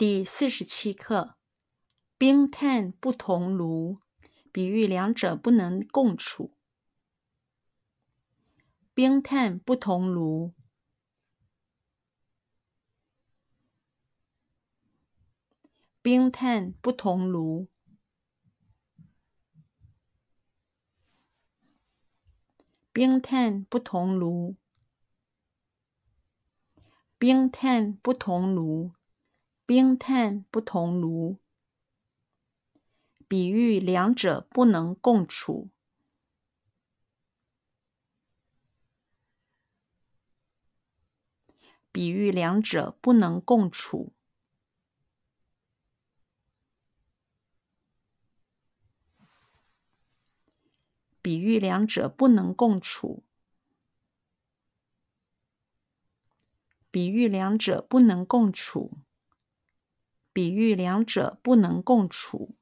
第四十七课：冰炭不同炉，比喻两者不能共处。冰炭不同炉，冰炭不同炉，冰炭不同炉，冰炭不同炉。冰炭不同炉，比喻两者不能共处。比喻两者不能共处。比喻两者不能共处。比喻两者不能共处。比喻两者不能共处。